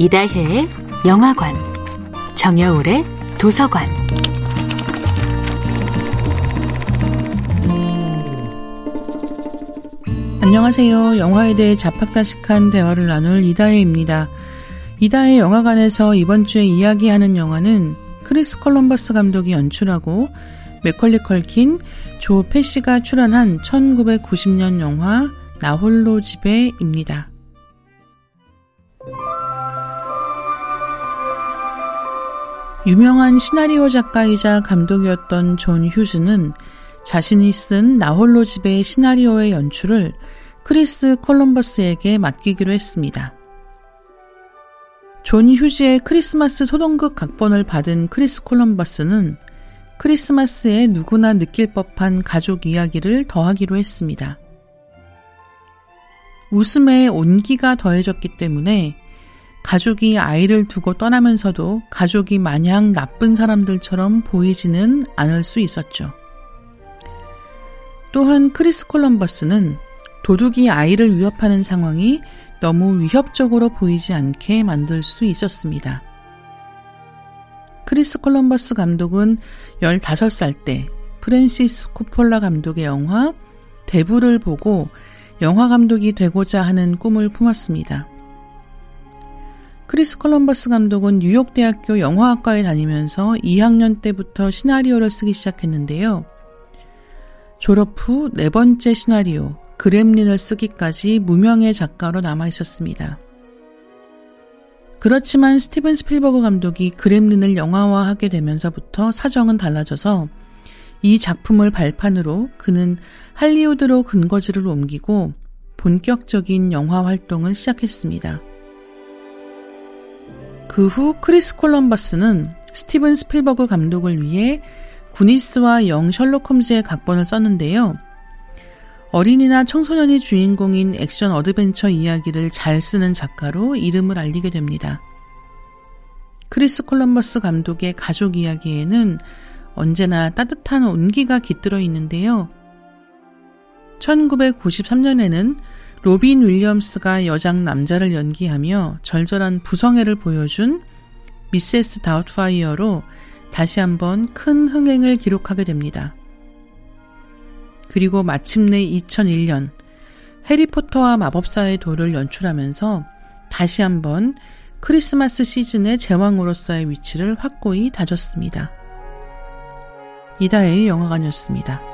이다혜의 영화관, 정여울의 도서관. 안녕하세요. 영화에 대해 잡학다식한 대화를 나눌 이다혜입니다. 이다혜 영화관에서 이번 주에 이야기하는 영화는 크리스 콜럼버스 감독이 연출하고 맥컬리 컬킨, 조 패시가 출연한 1990년 영화 나홀로 집에입니다. 유명한 시나리오 작가이자 감독이었던 존 휴즈는 자신이 쓴 나홀로 집의 시나리오의 연출을 크리스 콜럼버스에게 맡기기로 했습니다. 존 휴즈의 크리스마스 소동극 각본을 받은 크리스 콜럼버스는 크리스마스에 누구나 느낄 법한 가족 이야기를 더하기로 했습니다. 웃음에 온기가 더해졌기 때문에 가족이 아이를 두고 떠나면서도 가족이 마냥 나쁜 사람들처럼 보이지는 않을 수 있었죠. 또한 크리스 콜럼버스는 도둑이 아이를 위협하는 상황이 너무 위협적으로 보이지 않게 만들 수 있었습니다. 크리스 콜럼버스 감독은 15살 때 프랜시스 코폴라 감독의 영화 대부를 보고 영화 감독이 되고자 하는 꿈을 품었습니다. 크리스 콜럼버스 감독은 뉴욕대학교 영화학과에 다니면서 2학년 때부터 시나리오를 쓰기 시작했는데요. 졸업 후 네 번째 시나리오, 그렘린을 쓰기까지 무명의 작가로 남아 있었습니다. 그렇지만 스티븐 스필버그 감독이 그렘린을 영화화하게 되면서부터 사정은 달라져서 이 작품을 발판으로 그는 할리우드로 근거지를 옮기고 본격적인 영화 활동을 시작했습니다. 그 후 크리스 콜럼버스는 스티븐 스필버그 감독을 위해 구니스와 영 셜록 홈즈의 각본을 썼는데요. 어린이나 청소년이 주인공인 액션 어드벤처 이야기를 잘 쓰는 작가로 이름을 알리게 됩니다. 크리스 콜럼버스 감독의 가족 이야기에는 언제나 따뜻한 온기가 깃들어 있는데요. 1993년에는 로빈 윌리엄스가 여장 남자를 연기하며 절절한 부성애를 보여준 미세스 다우트파이어로 다시 한번 큰 흥행을 기록하게 됩니다. 그리고 마침내 2001년 해리포터와 마법사의 돌을 연출하면서 다시 한번 크리스마스 시즌의 제왕으로서의 위치를 확고히 다졌습니다. 이다혜의 영화관이었습니다.